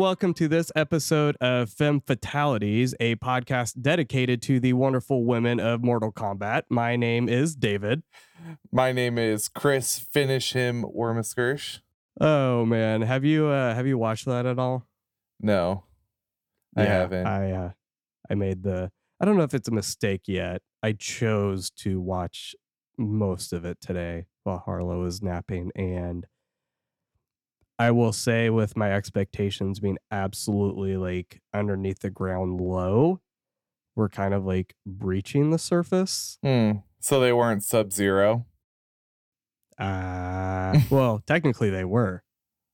welcome to this episode of Femme Fatalities, a podcast dedicated to the wonderful women of Mortal Kombat. My name is David. My name is Chris. Finish him, Wormaskirsch. Oh man, have you uh, have you watched that at all? No, I haven't. I uh, I made the. I don't know if it's a mistake yet. I chose to watch most of it today while Harlow is napping, and I will say, with my expectations being absolutely like underneath the ground low, we're kind of like breaching the surface. Hmm. So they weren't Sub Zero. Uh, well, technically they were,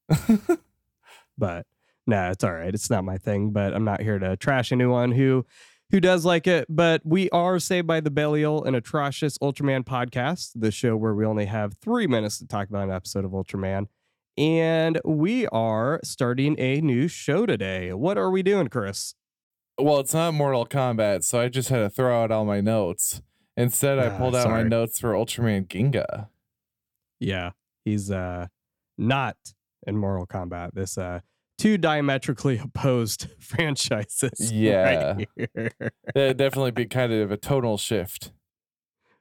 but nah, it's all right. It's not my thing, but I'm not here to trash anyone who who does like it. But we are Saved by the Belial, an atrocious Ultraman podcast, the show where we only have three minutes to talk about an episode of Ultraman. And we are starting a new show today. What are we doing, Chris? Well, it's not Mortal Kombat, so I just had to throw out all my notes. Instead, I Ah, pulled out my notes for Ultraman Ginga. Yeah, he's uh not in Mortal Kombat. This uh two diametrically opposed franchises. Yeah. right here. That'd definitely be kind of a tonal shift.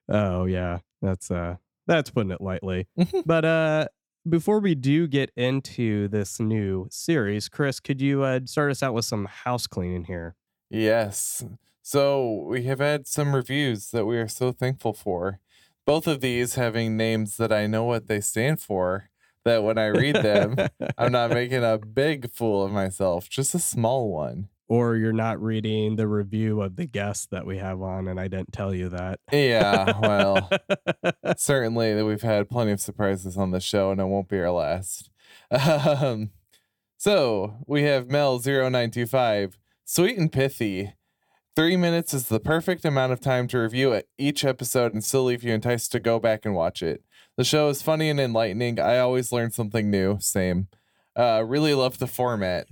Oh yeah, that's uh that's putting it lightly. but uh before we do get into this new series, Chris, could you uh start us out with some house cleaning here? Yes. So we have had some reviews that we are so thankful for. Both of these having names that I know what they stand for, that when I read them, I'm not making a big fool of myself, just a small one. Or you're not reading the review of the guest that we have on and I didn't tell you that. Yeah, well, certainly that we've had plenty of surprises on the show, and it won't be our last. Um, so we have Mel 0925, sweet and pithy. Three minutes is the perfect amount of time to review it, each episode and still leave you enticed to go back and watch it. The show is funny and enlightening. I always learn something new. Same. Uh, really love the format.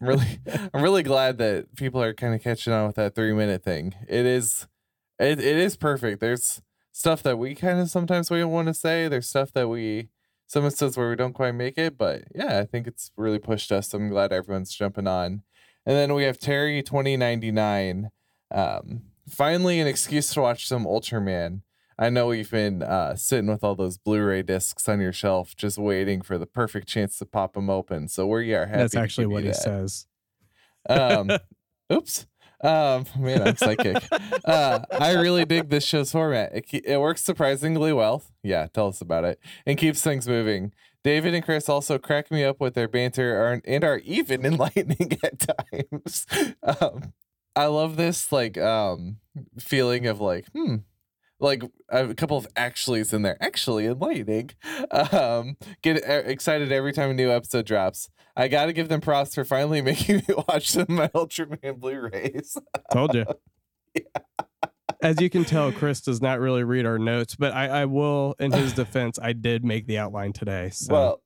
I'm really, I'm really glad that people are kind of catching on with that three minute thing. It is, it, it is perfect. There's stuff that we kind of sometimes we want to say. There's stuff that we some instances where we don't quite make it, but yeah, I think it's really pushed us. I'm glad everyone's jumping on. And then we have Terry 2099. Um, finally, an excuse to watch some Ultraman. I know we've been uh, sitting with all those Blu-ray discs on your shelf, just waiting for the perfect chance to pop them open. So we are happy. That's actually what he that. says. Um, oops. Um, man, I'm psychic. Uh, I really dig this show's format. It, ke- it works surprisingly well. Yeah, tell us about it. And keeps things moving. David and Chris also crack me up with their banter and are even enlightening at times. Um, I love this like um feeling of like, hmm, like a couple of actuallys in there. Actually enlightening. Um, get excited every time a new episode drops. I got to give them props for finally making me watch some of my Ultraman Blu-rays. Told you. As you can tell, Chris does not really read our notes, but I, I will, in his defense, I did make the outline today. So Well,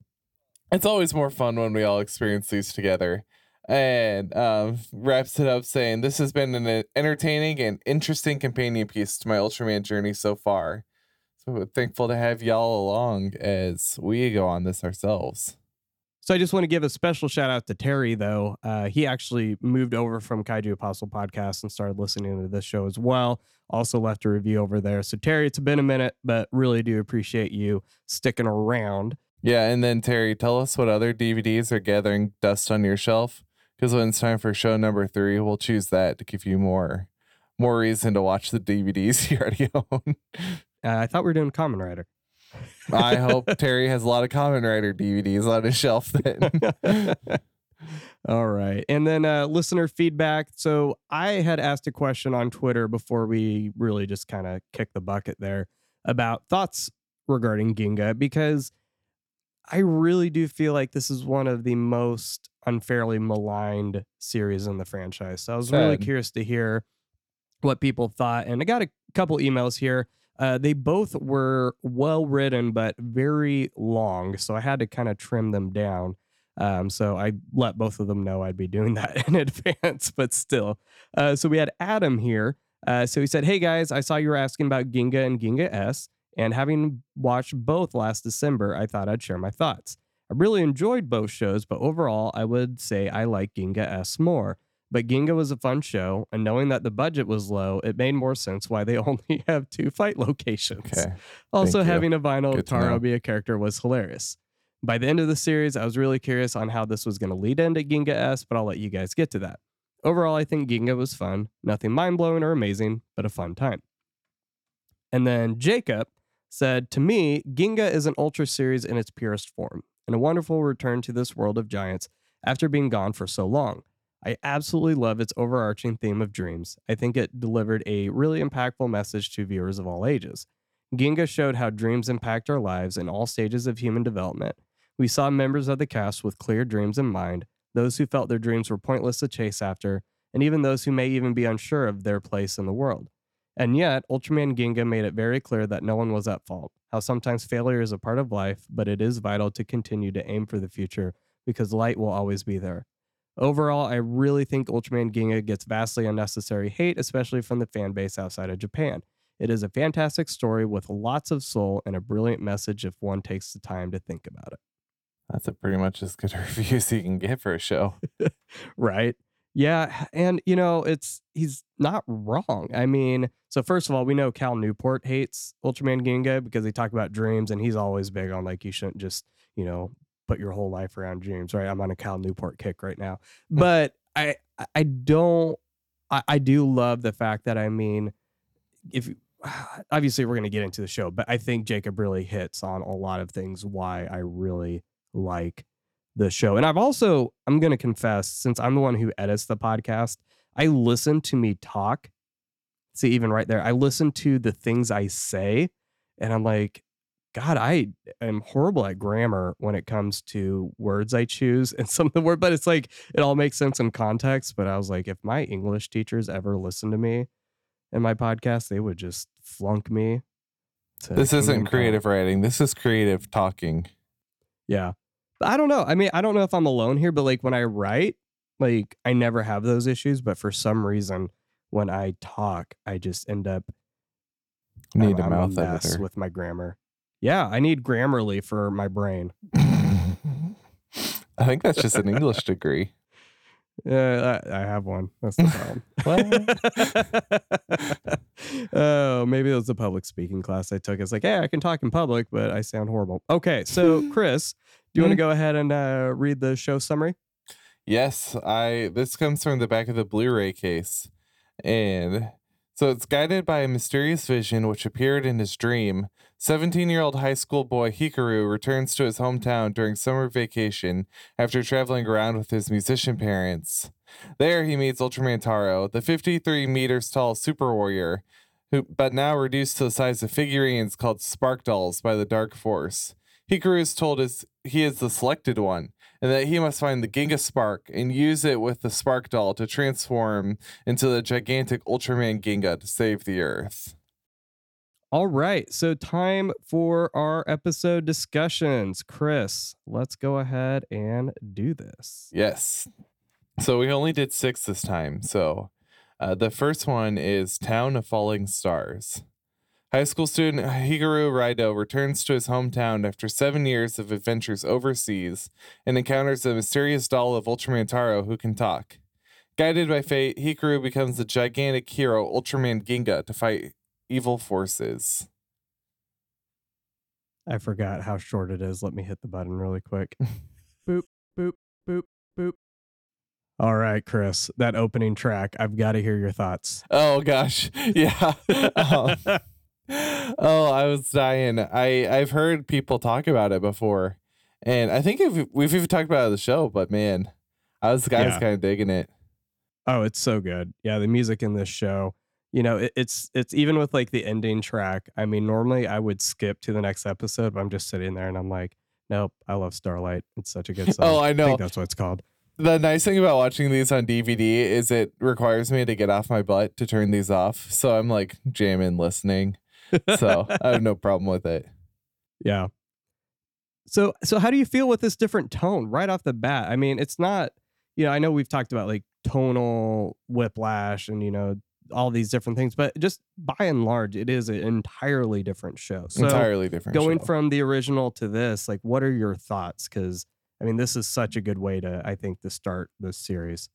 it's always more fun when we all experience these together. And um, wraps it up saying, This has been an entertaining and interesting companion piece to my Ultraman journey so far. So thankful to have y'all along as we go on this ourselves. So I just want to give a special shout out to Terry, though. Uh, he actually moved over from Kaiju Apostle podcast and started listening to this show as well. Also left a review over there. So Terry, it's been a minute, but really do appreciate you sticking around. Yeah, and then Terry, tell us what other DVDs are gathering dust on your shelf. Because when it's time for show number three, we'll choose that to give you more more reason to watch the DVDs you already own. Uh, I thought we were doing Kamen Rider. I hope Terry has a lot of Kamen Rider DVDs on his shelf then. All right. And then uh, listener feedback. So I had asked a question on Twitter before we really just kind of kicked the bucket there about thoughts regarding Ginga because I really do feel like this is one of the most unfairly maligned series in the franchise. So I was really curious to hear what people thought. And I got a couple emails here. Uh, they both were well written, but very long. So I had to kind of trim them down. Um, so I let both of them know I'd be doing that in advance, but still. Uh, so we had Adam here. Uh, so he said, Hey guys, I saw you were asking about Ginga and Ginga S, and having watched both last December, I thought I'd share my thoughts. I really enjoyed both shows, but overall, I would say I like Ginga S more. But Ginga was a fun show, and knowing that the budget was low, it made more sense why they only have two fight locations. Okay. Also, Thank you. having a vinyl Good of to know. Taro be a character was hilarious. By the end of the series, I was really curious on how this was going to lead into Ginga S, but I'll let you guys get to that. Overall, I think Ginga was fun. Nothing mind blowing or amazing, but a fun time. And then Jacob said, To me, Ginga is an Ultra series in its purest form, and a wonderful return to this world of giants after being gone for so long. I absolutely love its overarching theme of dreams. I think it delivered a really impactful message to viewers of all ages. Ginga showed how dreams impact our lives in all stages of human development. We saw members of the cast with clear dreams in mind, those who felt their dreams were pointless to chase after, and even those who may even be unsure of their place in the world. And yet, Ultraman Ginga made it very clear that no one was at fault, how sometimes failure is a part of life, but it is vital to continue to aim for the future because light will always be there. Overall, I really think Ultraman Ginga gets vastly unnecessary hate, especially from the fan base outside of Japan. It is a fantastic story with lots of soul and a brilliant message if one takes the time to think about it. That's a pretty much as good a review as you can get for a show. Right. Yeah. And, you know, it's, he's not wrong. I mean, so first of all, we know Cal Newport hates Ultraman Ginga because they talk about dreams and he's always big on like, you shouldn't just, you know, put your whole life around dreams, right? I'm on a Cal Newport kick right now. But I, I- don't, I, I do love the fact that, I mean, if, obviously we're going to get into the show, but I think Jacob really hits on a lot of things why I really like the show. And I've also, I'm going to confess, since I'm the one who edits the podcast, I listen to me talk. See, even right there, I listen to the things I say, and I'm like, God, I am horrible at grammar when it comes to words I choose and some of the word, but it's like it all makes sense in context. But I was like, if my English teachers ever listen to me in my podcast, they would just flunk me. This isn't creative writing. This is creative talking. Yeah. I don't know. I mean, I don't know if I'm alone here, but like when I write, like I never have those issues, but for some reason when I talk, I just end up Need a mouth mess with my grammar. Yeah, I need Grammarly for my brain. I think that's just an English degree. Yeah, I, I have one. That's the problem. oh, maybe it was the public speaking class I took. It's like, hey, I can talk in public, but I sound horrible. Okay, so Chris, you want to go ahead and uh, read the show summary? Yes, I this comes from the back of the Blu-ray case. And so it's guided by a mysterious vision which appeared in his dream. 17-year-old high school boy Hikaru returns to his hometown during summer vacation after traveling around with his musician parents. There he meets Ultraman Taro, the 53 meters tall super warrior, who but now reduced to the size of figurines called spark dolls by the Dark Force. Hikaru is told is he is the selected one, and that he must find the Ginga Spark and use it with the Spark Doll to transform into the gigantic Ultraman Ginga to save the Earth. All right, so time for our episode discussions. Chris, let's go ahead and do this. Yes. So we only did six this time. So uh, the first one is Town of Falling Stars. High school student Hikaru Raido returns to his hometown after seven years of adventures overseas and encounters a mysterious doll of Ultraman Taro who can talk. Guided by fate, Hikaru becomes the gigantic hero Ultraman Ginga to fight evil forces. I forgot how short it is. Let me hit the button really quick. boop, boop, boop, boop. All right, Chris, that opening track, I've got to hear your thoughts. Oh gosh, yeah. Um, oh, I was dying. I I've heard people talk about it before, and I think if we've even talked about it on the show. But man, I was I was Yeah. kind of digging it. Oh, it's so good. Yeah, the music in this show, you know, it, it's it's even with like the ending track. I mean, normally I would skip to the next episode, but I'm just sitting there and I'm like, nope, I love Starlight. It's such a good oh, song. Oh, I I know. think that's what it's called. The nice thing about watching these on DVD is it requires me to get off my butt to turn these off. So I'm like jamming, listening. So I have no problem with it. Yeah. So so how do you feel with this different tone right off the bat? I mean, it's not, you know, I know we've talked about like tonal whiplash and you know, all these different things, but just by and large, it is an entirely different show. So Entirely different. going show. from the original to this, like, what are your thoughts? Because I mean, this is such a good way to, I think, to start this series.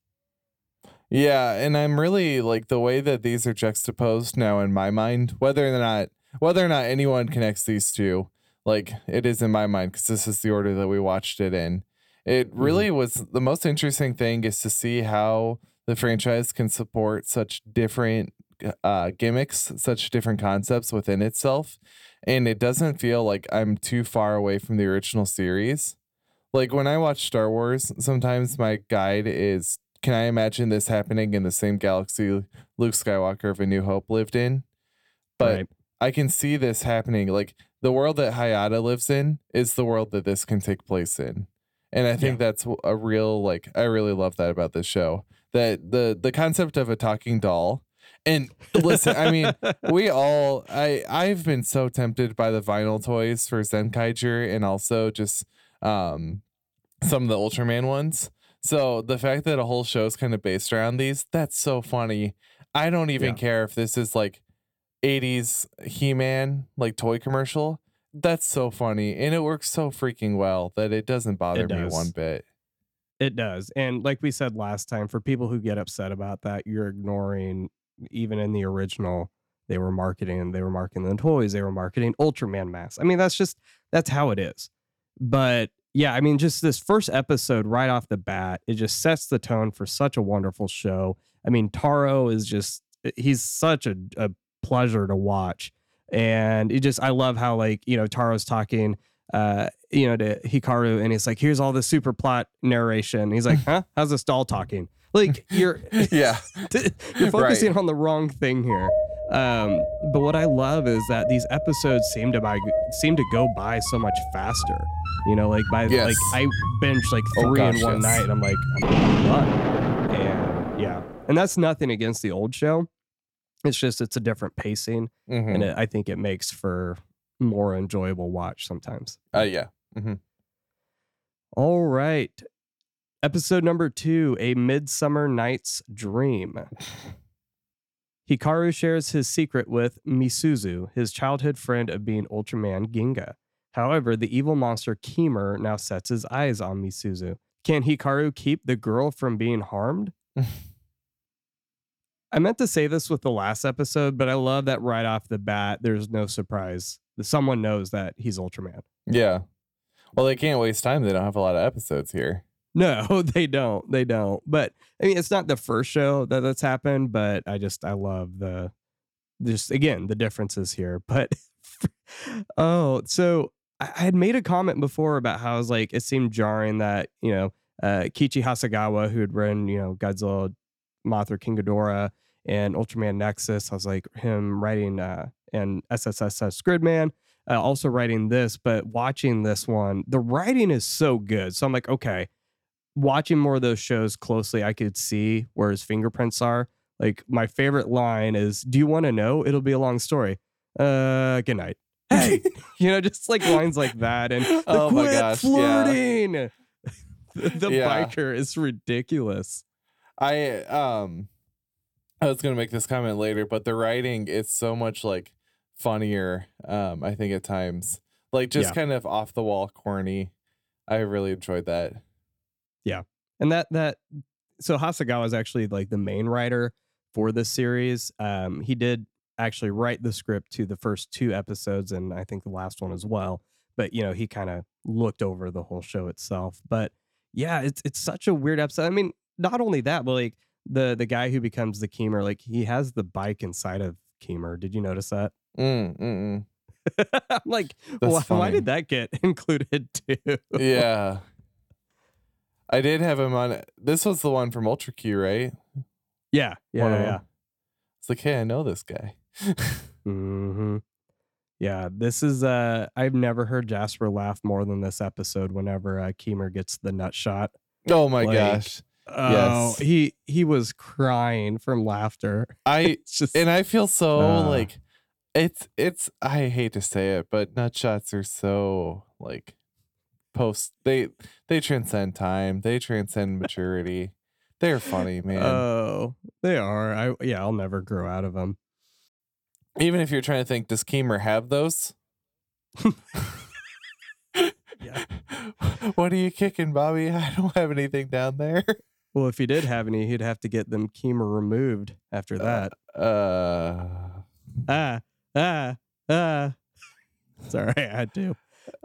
Yeah, and I'm really like the way that these are juxtaposed now in my mind, whether or not whether or not anyone connects these two, like it is in my mind because this is the order that we watched it in. It really was the most interesting thing is to see how the franchise can support such different uh, gimmicks, such different concepts within itself, and it doesn't feel like I'm too far away from the original series. Like when I watch Star Wars, sometimes my guide is can I imagine this happening in the same galaxy Luke Skywalker of A New Hope lived in? But right. I can see this happening. Like the world that Hayata lives in is the world that this can take place in. And I think that's a real like I really love that about this show. That the the concept of a talking doll. And listen, I mean, we all I I've been so tempted by the vinyl toys for Zenkaiger and also just um some of the Ultraman ones. So the fact that a whole show is kind of based around these, that's so funny. I don't even Yeah. care if this is like 80s He-Man like toy commercial. That's so funny. And it works so freaking well that it doesn't bother me does. one bit. It does. And like we said last time, for people who get upset about that, you're ignoring even in the original, they were marketing, they were marketing the toys, they were marketing Ultraman masks. I mean, that's just that's how it is. But yeah, I mean, just this first episode right off the bat, it just sets the tone for such a wonderful show. I mean, Taro is just he's such a, a pleasure to watch. And it just I love how like, you know, Taro's talking uh, you know, to Hikaru, and he's like, "Here's all the super plot narration." He's like, "Huh? How's this doll talking?" Like you're Yeah. you're focusing on the wrong thing here. Um, but what I love is that these episodes seem to by seem to go by so much faster. You know, like by Yes. like I binged like Oh, three gosh, in one yes. night. And I'm like, I'm done. And yeah, and that's nothing against the old show. It's just it's a different pacing, Mhm. and it, I think it makes for more enjoyable watch sometimes. Uh, yeah. All right. Episode number two A Midsummer Night's Dream. Hikaru shares his secret with Misuzu, his childhood friend of being Ultraman Ginga. However, the evil monster Kemur now sets his eyes on Misuzu. Can Hikaru keep the girl from being harmed? I meant to say this with the last episode, but I love that right off the bat, there's no surprise. Someone knows that he's Ultraman. Yeah. Well, they can't waste time. They don't have a lot of episodes here. No, they don't. They don't. But I mean, it's not the first show that that's happened. But I just I love the just again the differences here. But oh, so I, had made a comment before about how I was like it seemed jarring that you know uh, Keiichi Hasegawa who had written you know Godzilla, Mothra, King Ghidorah, and Ultraman Nexus. I was like him writing uh, and SSSS Gridman. Uh, also writing this, but watching this one, the writing is so good. So I'm like, okay, watching more of those shows closely, I could see where his fingerprints are. Like my favorite line is, "Do you want to know? It'll be a long story." Uh, good night. Hey, you know, just like lines like that, and the Oh my quit gosh, yeah. flirting. the the Yeah. biker is ridiculous. I um I was gonna make this comment later, but the writing is so much like funnier, um, I think at times. Like just Yeah. kind of off the wall corny. I really enjoyed that. And that that so Hasegawa is actually like the main writer for this series. Um, he did actually write the script to the first two episodes, and I think the last one as well. But you know, he kind of looked over the whole show itself. But yeah, it's it's such a weird episode. I mean, not only that, but like the the guy who becomes the Kemur, like he has the bike inside of Kemur. Did you notice that? Mm, mm, I'm like, why, why did that get included too? mm. Yeah. I did have him on this was the one from Ultra Q, right? yeah, yeah, yeah. It's like, hey, I know this guy. hmm Yeah, this is uh I've never heard Jasper laugh more than this episode whenever uh Kemur gets the nut shot. oh my Like, gosh. Oh, Yes. he he was crying from laughter. I just and I feel so Uh. like it's it's I hate to say it, but nut shots are so like post they they transcend time, they transcend maturity. They're funny, man. Oh, they are. I yeah, I'll never grow out of them. Even if you're trying to think, does Kemur have those? Yeah. What are you kicking, Bobby? I don't have anything down there. Well, if he did have any, he'd have to get them chemo removed after that. Uh, ah, ah, ah. Sorry, I had to.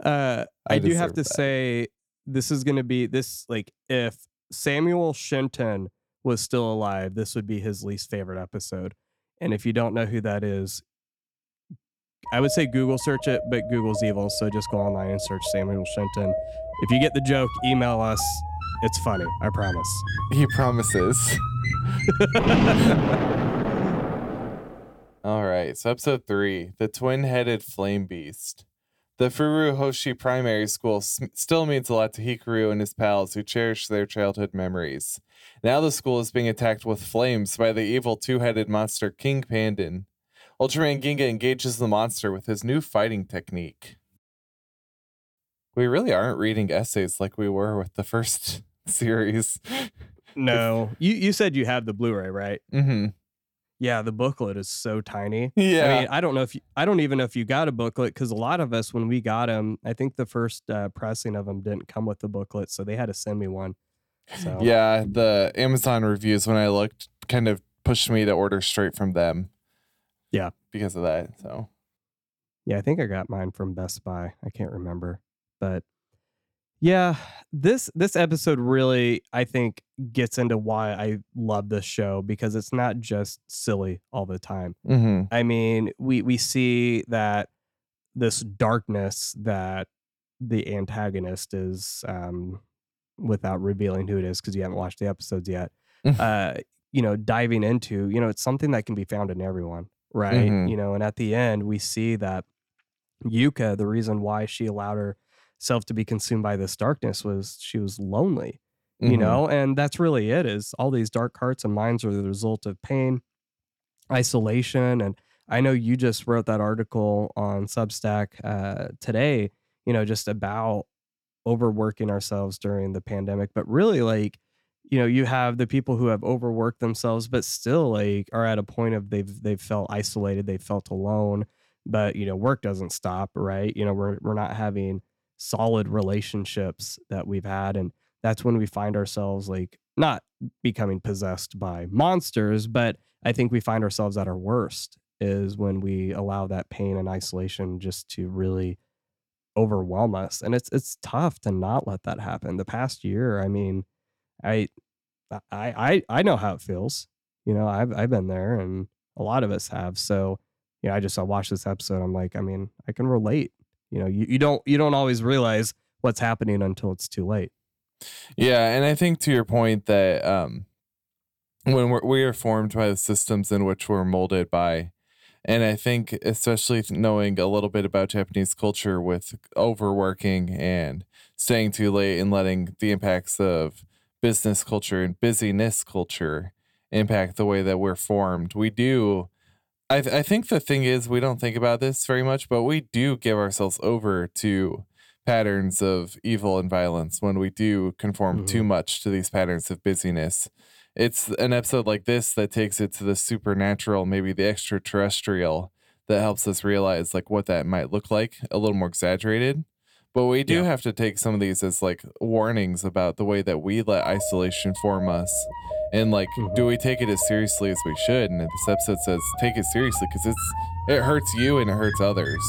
Uh, I I, do have to that. say, this is going to be this like if Samuel Shenton was still alive, this would be his least favorite episode. And if you don't know who that is, I would say Google search it, but Google's evil, so just go online and search Samuel Shenton. If you get the joke, email us. It's funny, I promise. he promises. All right, so episode three, the twin-headed flame beast. The Furuhoshi Primary School s- still means a lot to Hikaru and his pals who cherish their childhood memories. Now the school is being attacked with flames by the evil two-headed monster King Pandon. Ultraman Ginga engages the monster with his new fighting technique. We really aren't reading essays like we were with the first series. No, you you said you have the Blu-ray, right? hmm Yeah, the booklet is so tiny. Yeah. I mean, I don't know if you, I don't even know if you got a booklet because a lot of us when we got them, I think the first uh, pressing of them didn't come with the booklet, so they had to send me one. So Yeah, the Amazon reviews when I looked kind of pushed me to order straight from them. Yeah. Because of that. So yeah, I think I got mine from Best Buy. I can't remember, but yeah, this this episode really I think gets into why I love this show because it's not just silly all the time. hmm I mean, we we see that this darkness that the antagonist is um without revealing who it is because you haven't watched the episodes yet. uh you know, diving into, you know, it's something that can be found in everyone, right? Mhm. You know, and at the end we see that Yuka, the reason why she allowed herself to be consumed by this darkness was she was lonely you Mhm. know and that's really it is all these dark hearts and minds are the result of pain isolation and i know you just wrote that article on substack uh, today you know just about overworking ourselves during the pandemic but really like you know you have the people who have overworked themselves but still like are at a point of they've they've felt isolated they felt alone but you know work doesn't stop right you know we're we're not having solid relationships that we've had and that's when we find ourselves like not becoming possessed by monsters but i think we find ourselves at our worst is when we allow that pain and isolation just to really overwhelm us and it's it's tough to not let that happen. The past year i mean i i i, I know how it feels you know i've i've been there and a lot of us have so you know i just i watched this episode i'm like i mean i can relate you know you, you don't you don't always realize what's happening until it's too late Yeah, and I think to your point that um, when we're, we are formed by the systems in which we're molded by, and I think especially knowing a little bit about Japanese culture with overworking and staying too late and letting the impacts of business culture and busyness culture impact the way that we're formed, we do. I, th- I think the thing is we don't think about this very much, but we do give ourselves over to patterns of evil and violence when we do conform too mm-hmm. much to these patterns of busyness. It's an episode like this that takes it to the supernatural, maybe the extraterrestrial, that helps us realize like what that might look like, a little more exaggerated. But we do Yeah. have to take some of these as like warnings about the way that we let isolation form us. And like, do Mhm. we take it as seriously as we should? And this episode says take it seriously because it's it hurts you and it hurts others.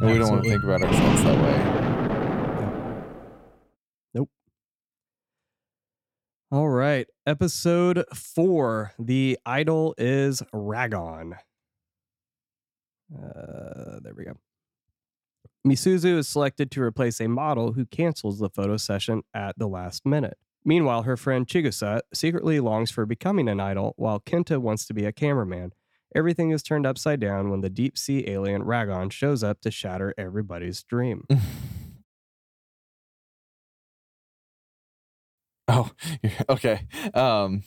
And we don't want to think about ourselves that way. Nope. All right. Episode four The Idol is Ragon. Uh, there we go. Misuzu is selected to replace a model who cancels the photo session at the last minute. Meanwhile, her friend Chigusa secretly longs for becoming an idol, while Kenta wants to be a cameraman. Everything is turned upside down when the deep sea alien Ragon shows up to shatter everybody's dream. Oh, okay. Um,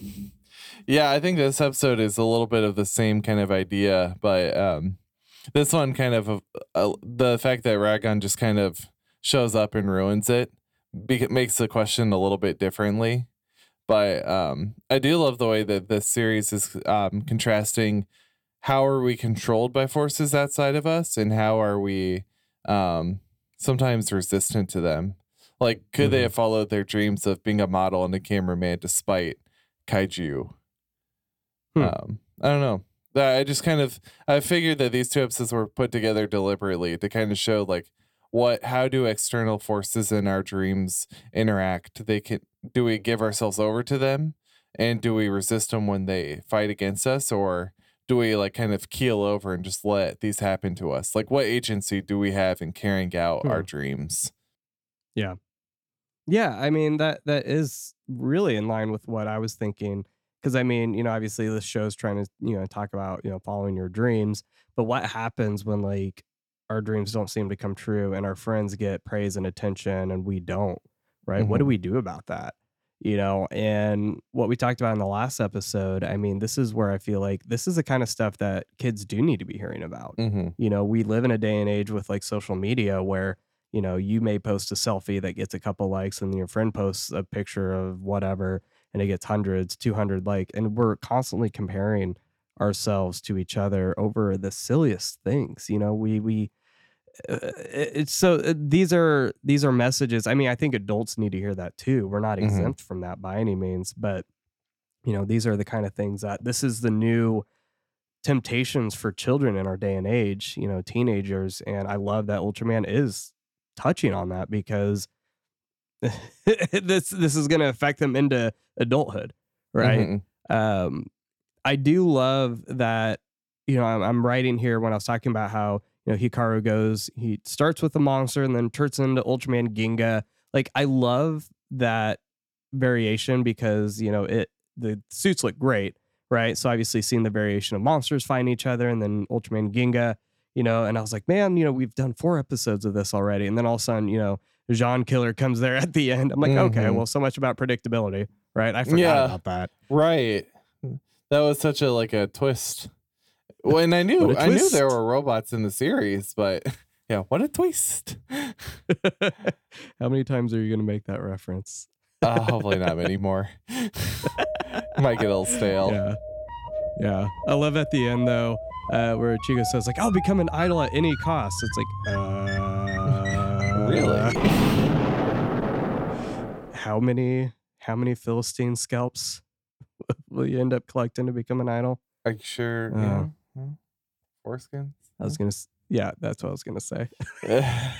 yeah, I think this episode is a little bit of the same kind of idea, but um, this one kind of uh, the fact that Ragon just kind of shows up and ruins it be- makes the question a little bit differently. But um, I do love the way that this series is um, contrasting how are we controlled by forces outside of us and how are we um, sometimes resistant to them. Like, could they Mhm. have followed their dreams of being a model and a cameraman despite kaiju? Hmm. Um, I don't know. I just kind of I figured that these two episodes were put together deliberately to kind of show like what how do external forces in our dreams interact? They can do we give ourselves over to them and do we resist them when they fight against us or do we like kind of keel over and just let these happen to us? Like what agency do we have in carrying out our hmm. dreams? Yeah. Yeah, I mean that that is really in line with what I was thinking. Because I mean, you know, obviously this show's trying to, you know, talk about, you know, following your dreams. But what happens when like our dreams don't seem to come true and our friends get praise and attention and we don't, right? What do Mhm. we do about that? You know, and what we talked about in the last episode, I mean, this is where I feel like this is the kind of stuff that kids do need to be hearing about Mm-hmm. you know we live in a day and age with like social media where you know you may post a selfie that gets a couple likes and your friend posts a picture of whatever and it gets hundreds 200 like and we're constantly comparing ourselves to each other over the silliest things you know we we uh, it's so uh, these are these are messages i mean i think adults need to hear that too we're not Mhm. exempt from that by any means but you know these are the kind of things that this is the new temptations for children in our day and age, you know, teenagers. And I love that Ultraman is touching on that because this this is going to affect them into adulthood, right? Mhm. Um, I do love that. You know, I'm, I'm writing here when I was talking about how you know Hikaru goes. He starts with the monster and then turns into Ultraman Ginga. Like I love that variation because you know it the suits look great, right? So obviously seeing the variation of monsters fighting each other and then Ultraman Ginga, you know, and I was like, man, you know, we've done four episodes of this already, and then all of a sudden, you know, Jean Killer comes there at the end. I'm like, okay, Mhm. well, so much about predictability, right? I forgot Yeah. about that. Right. That was such a like a twist. When I knew I knew there were robots in the series, but yeah, what a twist. How many times are you going to make that reference? Uh, hopefully not many more. Might get a little stale. Yeah. Yeah. I love at the end though, uh, where Chico says like, "I'll become an idol at any cost." It's like, uh, Really? How many? How many Philistine scalps will you end up collecting to become an idol? Are you sure? Uh. yeah. Hmm? Foreskins? I was gonna. Yeah, that's what I was gonna say.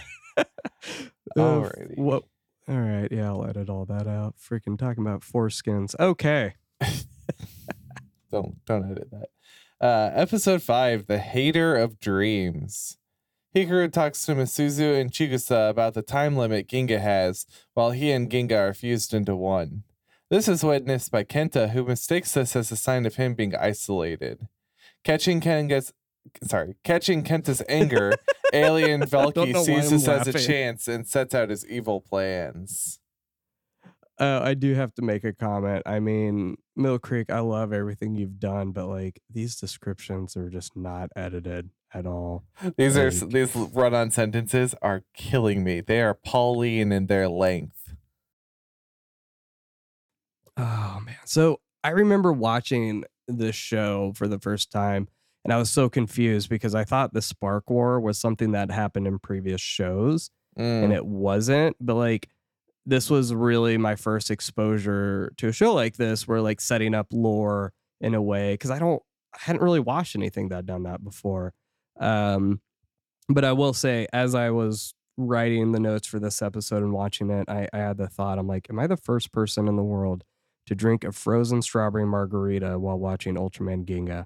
Uh, Alrighty. What? All right. Yeah, I'll edit all that out. Freaking talking about foreskins. Okay. don't don't edit that. Uh, episode five, the hater of dreams. Hikaru talks to Misuzu and Chigusa about the time limit Ginga has, while he and Ginga are fused into one. This is witnessed by Kenta, who mistakes this as a sign of him being isolated. Catching Kenga's sorry, catching Kenta's anger, alien Valky sees this as a chance and sets out his evil plans. Uh, I do have to make a comment. I mean, Mill Creek, I love everything you've done, but like these descriptions are just not edited at all. These are these run-on sentences are killing me. They are Pauline in their length. Oh man. So I remember watching this show for the first time and I was so confused because I thought the Spark War was something that happened in previous shows and Mm, it wasn't. But like this was really my first exposure to a show like this where like setting up lore in a way because I don't I hadn't really watched anything that had done that before. Um but I will say as I was writing the notes for this episode and watching it, I, I had the thought, I'm like, am I the first person in the world to drink a frozen strawberry margarita while watching Ultraman Ginga?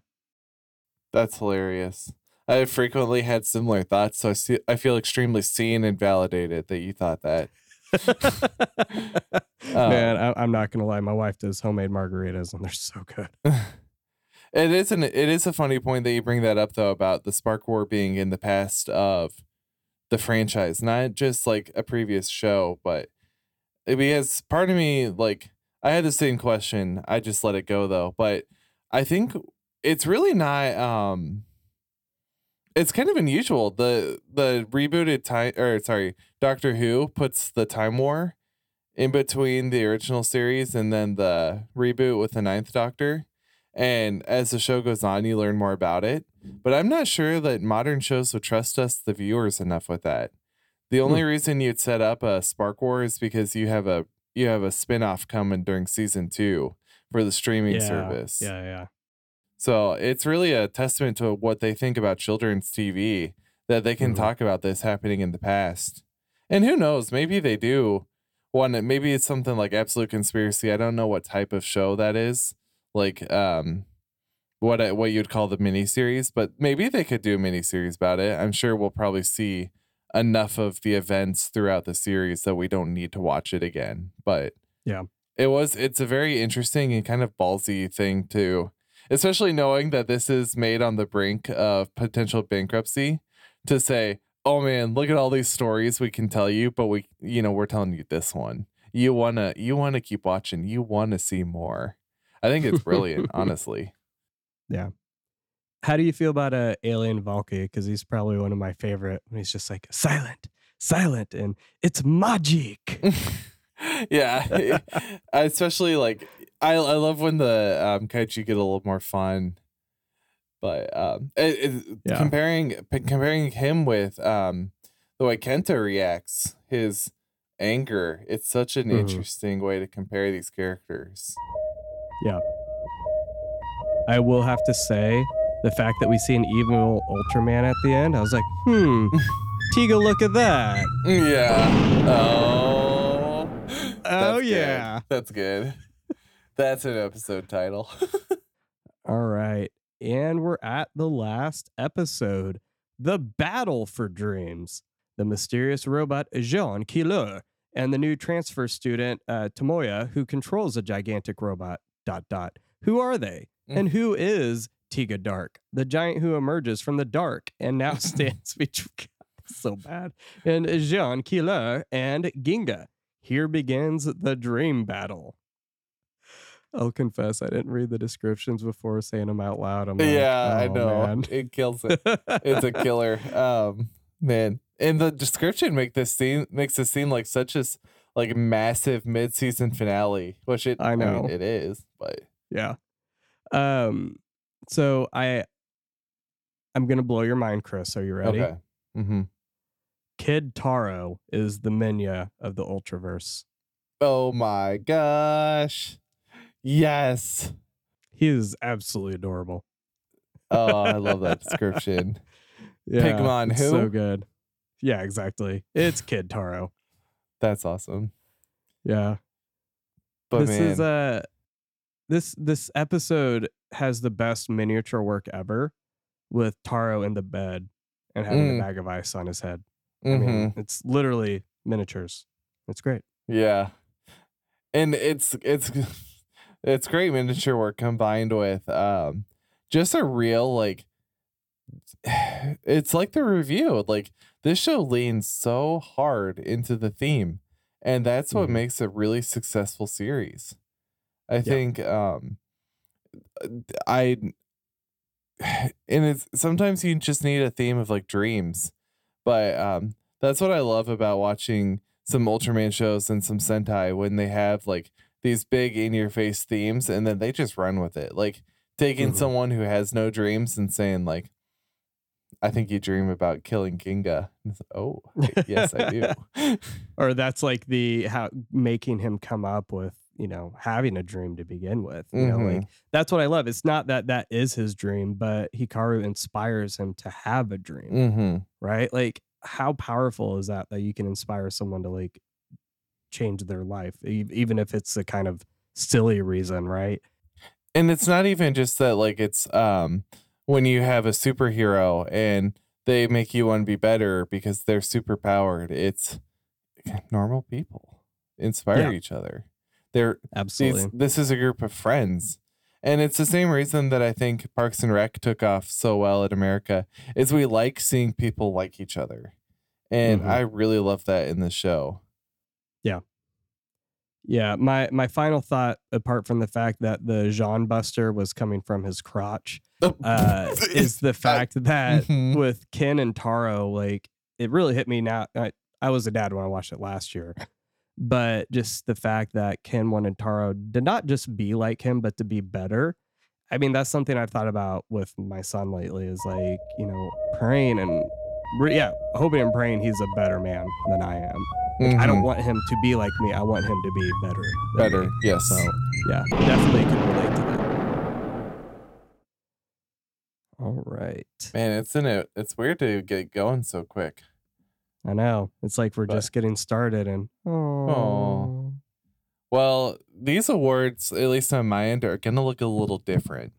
that's hilarious. I have frequently had similar thoughts, so I see, I feel extremely seen and validated that you thought that. Man, I, I'm not gonna lie, my wife does homemade margaritas and they're so good. It is an it is a funny point that you bring that up though about the Spark War being in the past of the franchise, not just like a previous show, but because part of me like I had the same question. I just let it go though, but I think it's really not um it's kind of unusual. The the rebooted time or sorry, Doctor Who puts the Time War in between the original series and then the reboot with the Ninth Doctor. And as the show goes on, you learn more about it. But I'm not sure that modern shows would trust us, the viewers, enough with that. The only reason you'd set up a Spark War is because you have a you have a spin-off coming during season two for the streaming yeah, service. Yeah, yeah. So it's really a testament to what they think about children's TV that they can Mhm. talk about this happening in the past. And who knows, maybe they do. One maybe it's something like Absolute Conspiracy. I don't know what type of show that is. Like um what I- what you'd call the miniseries, but maybe they could do a miniseries about it. I'm sure we'll probably see enough of the events throughout the series that we don't need to watch it again. But Yeah. it was it's a very interesting and kind of ballsy thing too especially knowing that this is made on the brink of potential bankruptcy to say oh man look at all these stories we can tell you but we you know we're telling you this one you want to you want to keep watching you want to see more i think it's brilliant honestly Yeah. How do you feel about uh, Alien Valky? Because he's probably one of my favorite. When he's just like silent, silent, and it's magic. yeah I especially like I, I love when the um kaiju get a little more fun but um it, it- Yeah. comparing p- comparing him with um the way kenta reacts his anger it's such an Mhm. interesting way to compare these characters I will have to say the fact that we see an evil Ultraman at the end. I was like, hmm, Tiga, look at that. yeah oh Oh, That's good. yeah. that's good that's an episode title All right. And we're at the last episode The Battle for Dreams. The mysterious robot Jean Killer and the new transfer student uh, Tomoya, who controls a gigantic robot. Dot dot. Who are they? And who is Tiga Dark, the giant who emerges from the dark and now stands between so bad and Jean Killer and Ginga. Here begins the dream battle. I'll confess, I didn't read the descriptions before saying them out loud. I'm like, yeah i "Oh, know man." it kills it it's a killer um man and the description make this seem makes it seem like such a s- like massive mid-season finale which it I i, know. mean it is but yeah. Um. So I, I'm gonna blow your mind, Chris. Are you ready? okay mm-hmm. Kid Taro is the Minya of the Ultraverse. oh my gosh yes He is absolutely adorable. oh i love that description Yeah, Pigmon who? So good. Yeah, exactly. It's Kid Taro. That's awesome Yeah. but this man is uh this this episode has the best miniature work ever with Taro in the bed and having Mm. a bag of ice on his head. I mhm. mean, it's literally miniatures. It's great. Yeah. And it's it's it's great miniature work combined with um just a real like it's like the review. Like this show leans so hard into the theme. And that's what Mhm. makes a really successful series. I think um I and it's sometimes you just need a theme of like dreams. But um that's what I love about watching some Ultraman shows and some Sentai when they have like these big in your face themes and then they just run with it. Like taking Mhm. someone who has no dreams and saying like I think you dream about killing Ginga. And it's like, oh, yes, I do. or that's like the how making him come up with you know having a dream to begin with you know Mm-hmm. like that's what i love it's not that that is his dream but hikaru inspires him to have a dream mm-hmm. right like how powerful is that that you can inspire someone to like change their life even if it's a kind of silly reason right and it's not even just that like it's um when you have a superhero and they make you want to be better because they're super powered it's normal people inspire Yeah. each other. They're absolutely. these, this is a group of friends. And it's the same reason that i think parks and rec took off so well in america is we like seeing people like each other. And Mhm. i really love that in the show yeah my my final thought apart from the fact that the jean buster was coming from his crotch uh, is the fact that Mhm. with Ken and Taro, like it really hit me now. I, I was a dad when I watched it last year. but just the fact that Ken wanted Taro to not just be like him, but to be better. I mean, that's something I've thought about with my son lately is like, you know, praying and yeah, hoping and praying he's a better man than I am. Like, I don't Mhm. want him to be like me. I want him to be better. better. me. Yes. So yeah, definitely can relate to that. All right. Man, it's in it. It's weird to get going so quick. I know. It's like we're But- just getting started and oh. Well, these awards, at least on my end, are gonna look a little different.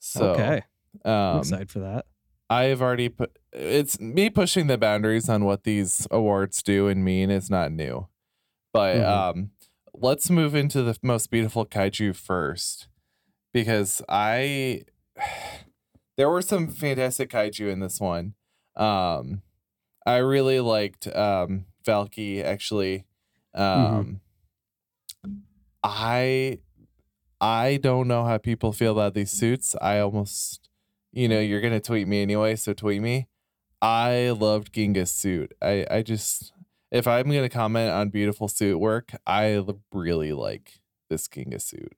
So, okay. I'm um, excited for that. I have already put. It's me pushing the boundaries on what these awards do and mean is not new, but Mhm. um, let's move into the most beautiful kaiju first, because I there were some fantastic kaiju in this one. Um, I really liked um Valky actually. Um, I I don't know how people feel about these suits. I almost, you know, you're gonna tweet me anyway, so tweet me. I loved Ginga's suit. I I just if I'm gonna comment on beautiful suit work, I really like this Ginga suit.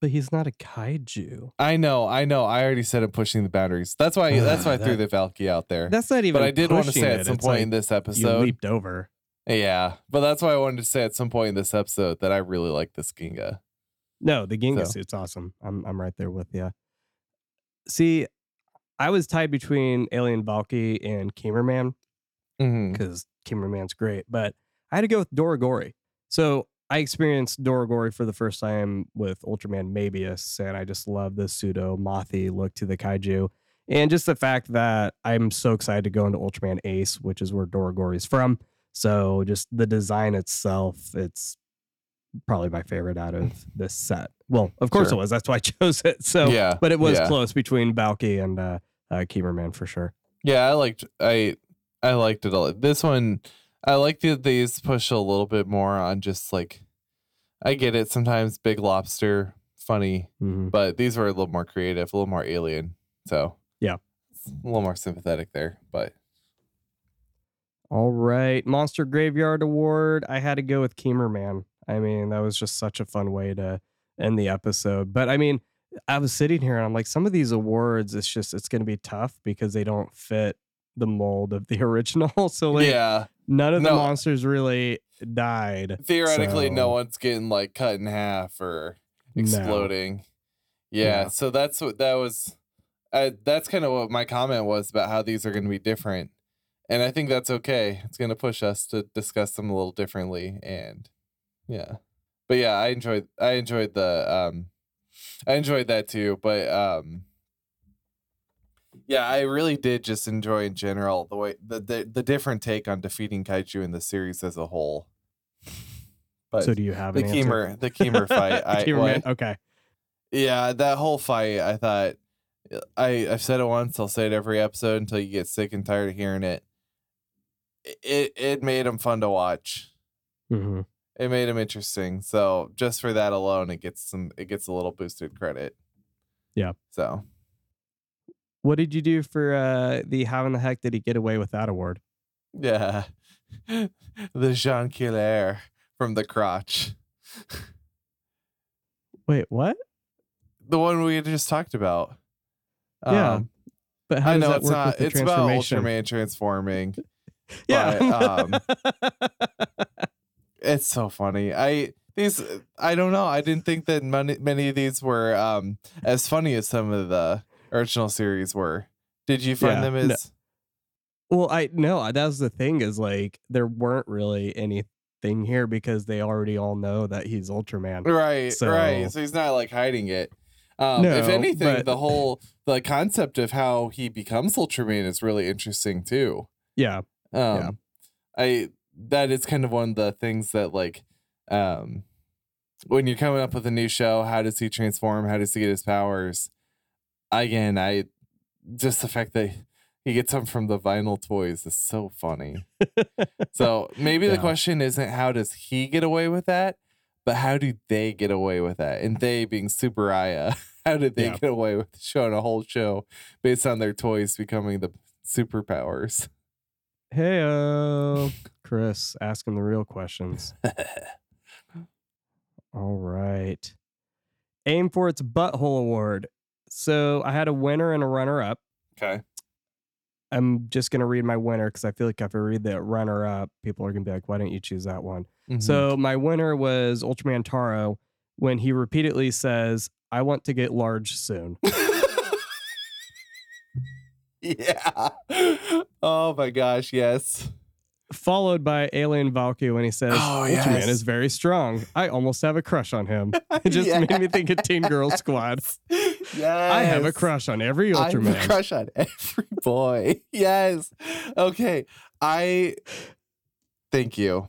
But he's not a kaiju. I know, I know. I already said I'm pushing the boundaries. That's why. that's why I threw the Valky out there. That's not even But I did want to say it. at some It's point like in this you episode. leaped over. Yeah, but that's why I wanted to say at some point in this episode that I really like this Ginga. No, the Ginga So- suit's awesome. I'm I'm right there with you. See, I was tied between Alien Valky and Mm-hmm. because Kemur Man's great, but I had to go with Doragory. So I experienced Doragory for the first time with Ultraman Mebius, and I just love the pseudo mothy look to the kaiju. And just the fact that I'm so excited to go into Ultraman Ace, which is where Doragory is from. So just the design itself, it's probably my favorite out of this set. Well, of course Sure. it was. That's why I chose it. So, yeah, but it was yeah. close between Valky and uh, uh, Kemur Man for sure. Yeah, I liked I I liked it a lot. This one I like that these push a little bit more on just like I get it sometimes Big Lobster funny, Mhm. but these were a little more creative, a little more alien. So Yeah. a little more sympathetic there. But All right, Monster Graveyard Award. I had to go with Kemur Man. I mean, that was just such a fun way to end the episode. But I mean, I was sitting here and I'm like, some of these awards, it's just it's going to be tough because they don't fit the mold of the original. So like, yeah, none of the monsters really died. theoretically no one's getting like cut in half or No. exploding. Yeah, Yeah. so that's what that was. That's kind of what my comment was about how these are going to be different, and I think that's okay. It's going to push us to discuss them a little differently, and yeah, but yeah, I enjoyed I enjoyed the um, I enjoyed that too, but um. Yeah, I really did just enjoy in general the way the, the the different take on defeating kaiju in the series as a whole. But so do you have the an answer? The Kemur fight, The I what? Okay. Yeah, that whole fight, I thought I I've said it once, I'll say it every episode until you get sick and tired of hearing it. It it made them fun to watch. hmm It made him interesting. So just for that alone, it gets some it gets a little boosted credit. Yeah. So What did you do for uh, the How in the Heck Did He Get Away with That award? yeah, the Jean Killer from the crotch, Wait, what? the one we just talked about. Yeah, Um, But how I know that it's work not. It's about? Ultraman transforming. yeah. It's so funny. I these I don't know. I didn't think that many many of these were um as funny as some of the original series were. Did you find Yeah, them no. as Well, I no, that was the thing is like there weren't really anything here because they already all know that he's Ultraman. right? So- right. So he's not like hiding it. Um, if anything, but- the whole the concept of how he becomes Ultraman is really interesting too. Yeah. Um, Yeah. I that is kind of one of the things that like um when you're coming up with a new show, how does he transform? How does he get his powers? Again, I just the fact that he gets them from the vinyl toys is so funny. so maybe the question isn't how does he get away with that, but how do they get away with that? And they being Tsuburaya, how did they Yeah. get away with showing a whole show based on their toys becoming the superpowers? Hey, Chris asking the real questions. All right. Aim for its butthole award. So I had a winner and a runner up. Okay. I'm just gonna read my winner because I feel like if I read the runner up, people are gonna be like, "Why didn't you choose that one?" Mm-hmm. So my winner was Ultraman Taro when he repeatedly says, "I want to get large soon." yeah. Oh my gosh, yes. Followed by Alien Valky when he says, Oh, Ultraman yes. is very strong. I almost have a crush on him. It just made me think of Teen Girl Squad. Yes. I have a crush on every I have a Ultraman. crush on every boy. Yes. Okay. I thank you.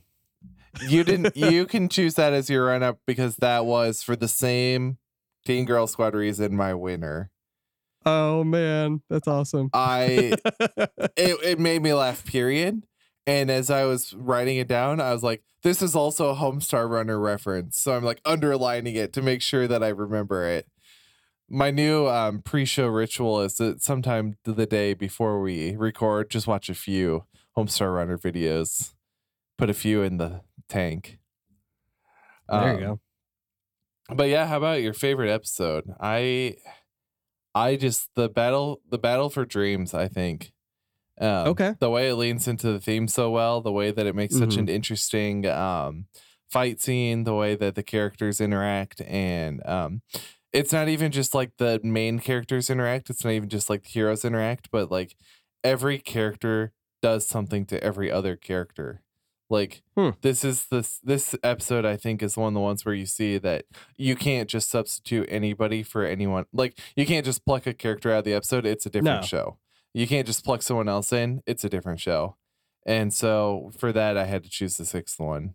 You didn't you can choose that as your run up because that was for the same Teen Girl Squad reason my winner. Oh man, that's awesome. I it, it made me laugh, period. And as I was writing it down, I was like, this is also a Homestar Runner reference. So I'm like underlining it to make sure that I remember it. My new um, pre show ritual is that sometime the day before we record, just watch a few Homestar Runner videos, put a few in the tank. there you Um, go. but yeah, how about your favorite episode? I I just the battle the battle for dreams, I think. Um, Okay. The way it leans into the theme so well, the way that it makes such Mhm. an interesting um fight scene, the way that the characters interact and um it's not even just like the main characters interact, it's not even just like the heroes interact, but like every character does something to every other character. Like Hmm. this is this this episode I think is one of the ones where you see that you can't just substitute anybody for anyone. Like you can't just pluck a character out of the episode. It's a different No. show. You can't just pluck someone else in. It's a different show. And so for that, I had to choose the sixth one.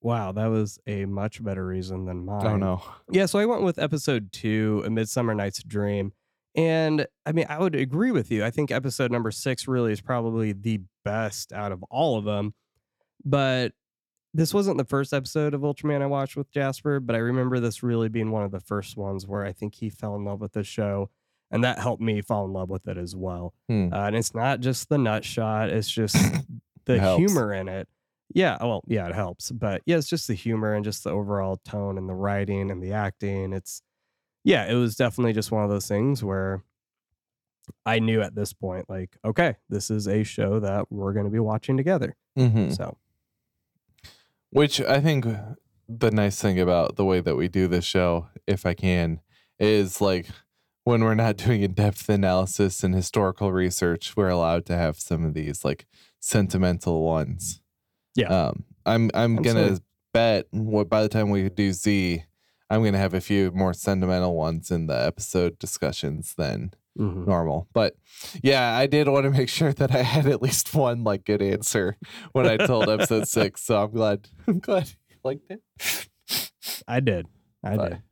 Wow, that was a much better reason than mine. Oh no. Yeah, so I went with episode two, A Midsummer Night's Dream. And I mean, I would agree with you. I think episode number six really is probably the best out of all of them. But this wasn't the first episode of Ultraman I watched with Jasper, but I remember this really being one of the first ones where I think he fell in love with the show. And that helped me fall in love with it as well. Hmm. Uh, and it's not just the nut shot, it's just the It humor in it. Yeah, well, yeah, it helps. But yeah, it's just the humor and just the overall tone and the writing and the acting. It's, yeah, it was definitely just one of those things where I knew at this point, like, okay, this is a show that we're going to be watching together. Mhm. So, Which I think the nice thing about the way that we do this show, if I can, is like when we're not doing in depth analysis and historical research, we're allowed to have some of these like sentimental ones. Yeah. Um, I'm I'm gonna bet what by the time we do Z, I'm gonna have a few more sentimental ones in the episode discussions than mhm. normal. But yeah, I did want to make sure that I had at least one like good answer when I told episode six. So I'm glad. I'm glad you liked it. I did. I did.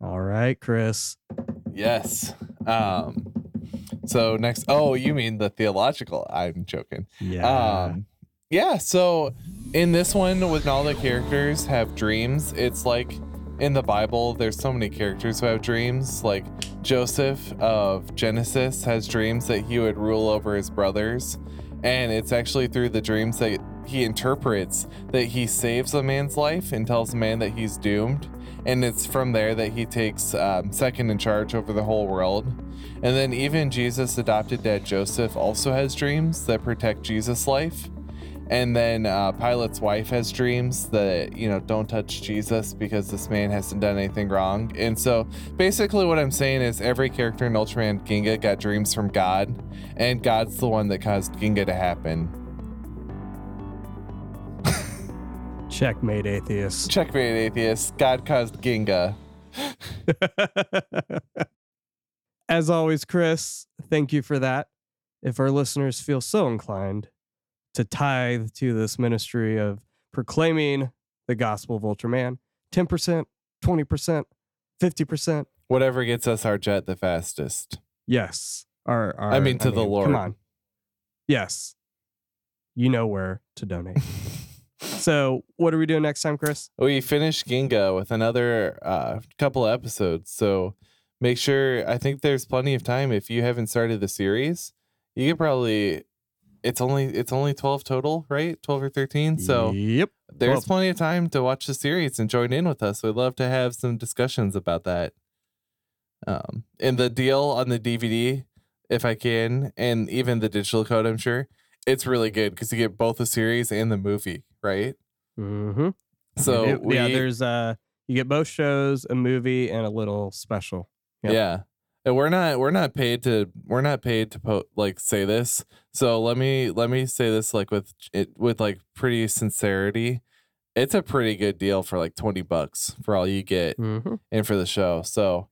All right, Chris. Yes. Um. So next. Oh, you mean the theological? I'm joking. Yeah. Um. Yeah. So in this one, when all the characters have dreams, it's like in the Bible. There's so many characters who have dreams. Like Joseph of Genesis has dreams that he would rule over his brothers, and it's actually through the dreams that he interprets that he saves a man's life and tells a man that he's doomed. And it's from there that he takes um, second in charge over the whole world. And then even Jesus' adopted dad Joseph also has dreams that protect Jesus' life. And then uh, Pilate's wife has dreams that, you know, don't touch Jesus because this man hasn't done anything wrong. And so basically, what I'm saying is every character in Ultraman Ginga got dreams from God, and God's the one that caused Ginga to happen. Checkmate, atheist. Checkmate, atheist. God caused Ginga. As always, Chris, thank you for that. If our listeners feel so inclined to tithe to this ministry of proclaiming the gospel of Ultraman, 10%, 20%, 50%, Whatever gets us our jet the fastest. yes. Our, our, I mean, to the Lord. Come on. Yes. You know where to donate. so, what are we doing next time, Chris? We finished Ginga with another uh, couple of episodes. So make sure, I think there's plenty of time. If you haven't started the series, you could probably it's only it's only 12 total, right? 12 or 13. So yep. there's Well- plenty of time to watch the series and join in with us. We'd love to have some discussions about that. Um, and the deal on the DVD, if I can, and even the digital code, I'm sure it's really good because you get both the series and the movie, right? Mm-hmm. So we, yeah, there's uh you get both shows, a movie, and a little special. Yep. yeah. And we're not we're not paid to we're not paid to po- like say this. So let me let me say this like with it with like pretty sincerity. It's a pretty good deal for like 20 bucks for all you get Mm-hmm. and for the show. So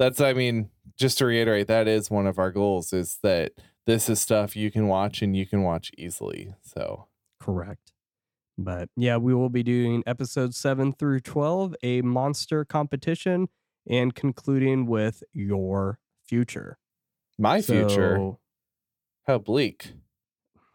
that's I mean, just to reiterate, that is one of our goals is that this is stuff you can watch and you can watch easily. So Correct. But yeah, we will be doing episode seven through twelve, a monster competition, and concluding with your future. my future, how bleak.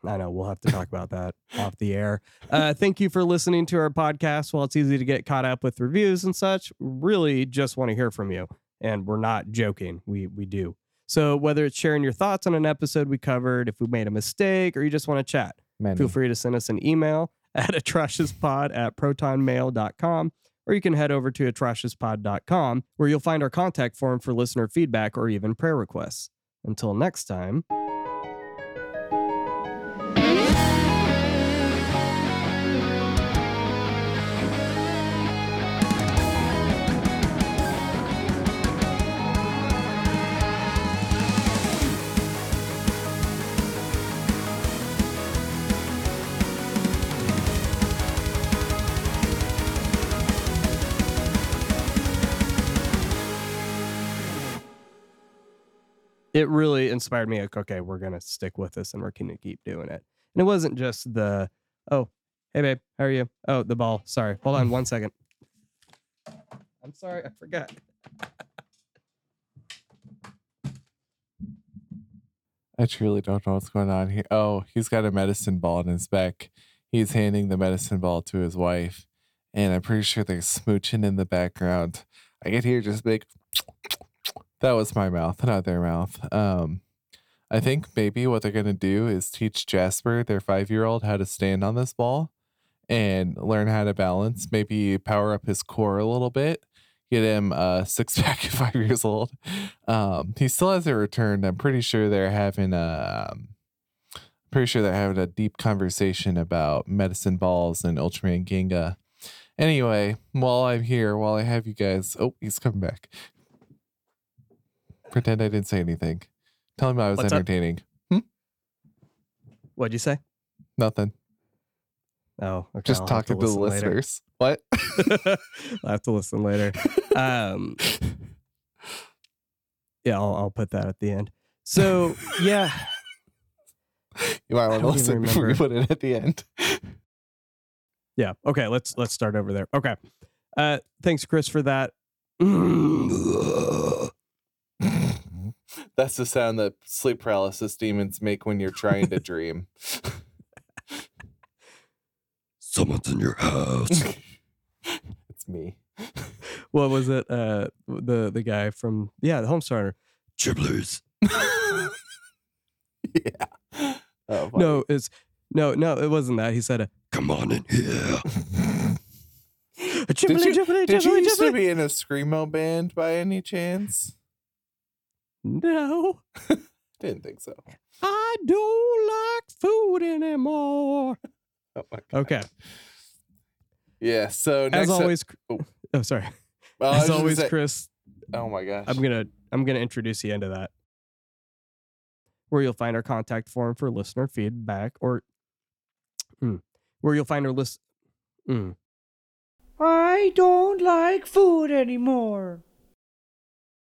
I know we'll have to talk about that off the air. Uh, thank you for listening to our podcast. While it's easy to get caught up with reviews and such, we really just want to hear from you, and we're not joking. We we do. So whether it's sharing your thoughts on an episode we covered, if we made a mistake, or you just want to chat, Many. feel free to send us an email at atrociouspod at protonmail.com or you can head over to atrociouspod.com where you'll find our contact form for listener feedback or even prayer requests. Until next time. It really inspired me like, okay, we're gonna stick with this and we're gonna keep doing it. And it wasn't just the oh, hey babe, how are you? Oh, the ball. Sorry. Hold on one second. I'm sorry, I forgot. I truly don't know what's going on here. Oh, he's got a medicine ball in his back. He's handing the medicine ball to his wife, and I'm pretty sure they're smooching in the background. I could hear just big. That was my mouth, not their mouth. Um, I think maybe what they're gonna do is teach Jasper, their five-year-old, how to stand on this ball and learn how to balance. Maybe power up his core a little bit. Get him a six pack at five years old. Um, he still hasn't returned. I'm pretty sure they're having a. Um, pretty sure they're having a deep conversation about medicine balls and Ultraman Ginga. Anyway, while I'm here, while I have you guys, oh, he's coming back. Pretend I didn't say anything. Tell him I was What's up? entertaining. What'd you say? Nothing. Oh, okay. Just I'll have talking to, the listen later. listeners. What? I'll have to listen later. Um, yeah, I'll, I'll put that at the end. So yeah, you might want to don't even listen before you put it at the end. yeah. Okay, let's let's start over there. Okay. Uh, thanks, Chris, for that. That's the sound that sleep paralysis demons make when you're trying to dream. Someone's in your house. it's me. what was it? Uh, the the guy from yeah, the Homestarter. Chibblers. yeah. Oh, funny. No, it's no, no, it wasn't that. He said, "Come on in here." Did Chibbly, you, did you used to be in a screamo band by any chance? No, Didn't think so. I don't like food anymore. Oh my God. Okay, Yeah. So next as up- always. oh. Oh, sorry. Oh, I was as always, say- Chris, oh my gosh. I'm gonna I'm gonna introduce you into that. Where you'll find our contact form for listener feedback, or Mm. where you'll find our list. Mm. I don't like food anymore.